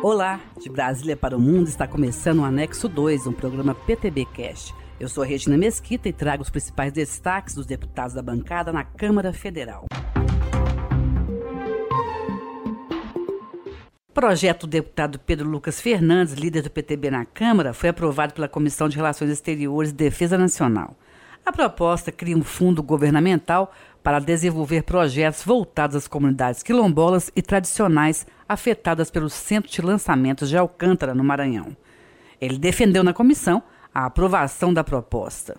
Olá, de Brasília para o Mundo está começando o Anexo 2, um programa PTB Cast. Eu sou a Regina Mesquita e trago os principais destaques dos deputados da bancada na Câmara Federal. O projeto do deputado Pedro Lucas Fernandes, líder do PTB na Câmara, foi aprovado pela Comissão de Relações Exteriores e Defesa Nacional. A proposta cria um fundo governamental para desenvolver projetos voltados às comunidades quilombolas e tradicionais afetadas pelos centros de lançamentos de Alcântara, no Maranhão. Ele defendeu na comissão a aprovação da proposta.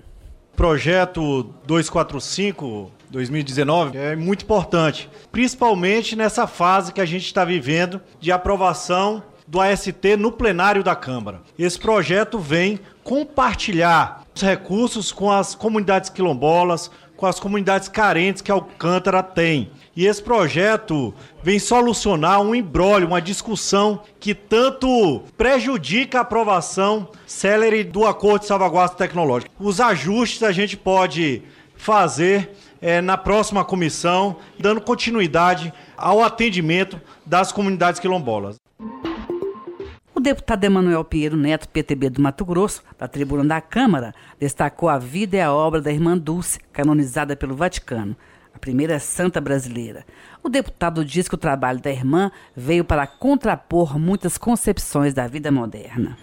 Projeto 245 2019 é muito importante, principalmente nessa fase que a gente está vivendo de aprovação do AST no plenário da Câmara. Esse projeto vem compartilhar recursos com as comunidades quilombolas, com as comunidades carentes que Alcântara tem. E esse projeto vem solucionar um embrólio, uma discussão que tanto prejudica a aprovação célere do acordo de salvaguarda tecnológica. Os ajustes a gente pode fazer é, na próxima comissão, dando continuidade ao atendimento das comunidades quilombolas. O deputado Emanuel Pinheiro Neto, PTB do Mato Grosso, da tribuna da Câmara, destacou a vida e a obra da irmã Dulce, canonizada pelo Vaticano, a primeira santa brasileira. O deputado diz que o trabalho da irmã veio para contrapor muitas concepções da vida moderna.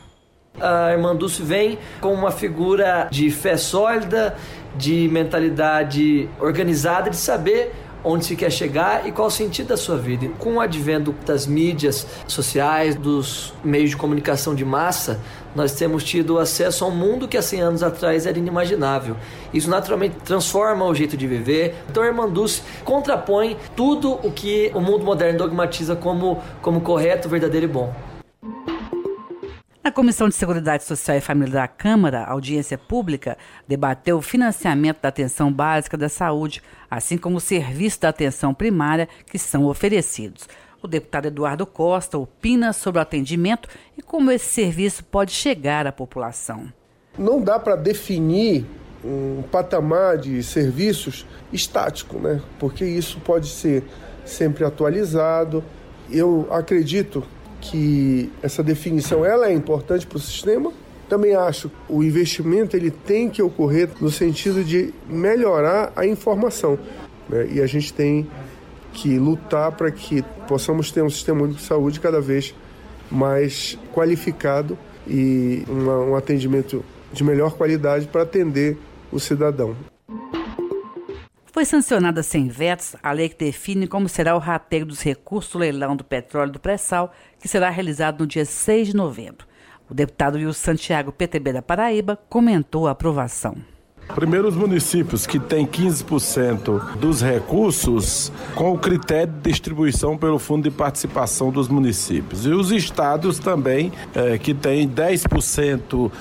A irmã Dulce vem com uma figura de fé sólida, de mentalidade organizada, de saber onde se quer chegar e qual o sentido da sua vida. Com o advento das mídias sociais, dos meios de comunicação de massa, nós temos tido acesso a um mundo que há 100 anos atrás era inimaginável. Isso naturalmente transforma o jeito de viver. Então, a Irmanduz contrapõe tudo o que o mundo moderno dogmatiza como, como correto, verdadeiro e bom. Comissão de Seguridade Social e Família da Câmara, audiência pública, debateu o financiamento da atenção básica da saúde, assim como o serviço da atenção primária que são oferecidos. O deputado Eduardo Costa opina sobre o atendimento e como esse serviço pode chegar à população. Não dá para definir um patamar de serviços estático, né? Porque isso pode ser sempre atualizado. Eu acredito que essa definição ela é importante para o sistema. Também acho o investimento ele tem que ocorrer no sentido de melhorar a informação. Né? E a gente tem que lutar para que possamos ter um sistema único de saúde cada vez mais qualificado e um atendimento de melhor qualidade para atender o cidadão. Foi sancionada sem vetos a lei que define como será o rateio dos recursos do leilão do petróleo do pré-sal, que será realizado no dia 6 de novembro. O deputado Wilson Santiago, PTB da Paraíba, comentou a aprovação. Primeiro, os municípios que têm 15% dos recursos com o critério de distribuição pelo Fundo de Participação dos Municípios. E os estados também, é, que têm 10%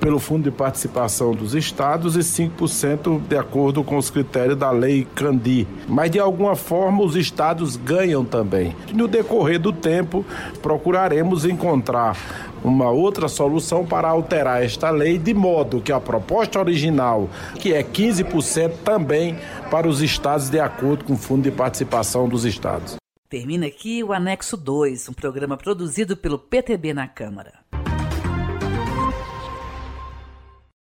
pelo Fundo de Participação dos Estados e 5% de acordo com os critérios da Lei Candi. Mas, de alguma forma, os estados ganham também. No decorrer do tempo, procuraremos encontrar uma outra solução para alterar esta lei de modo que a proposta original, que é 15% também para os estados de acordo com o Fundo de Participação dos Estados. Termina aqui o Anexo 2, um programa produzido pelo PTB na Câmara.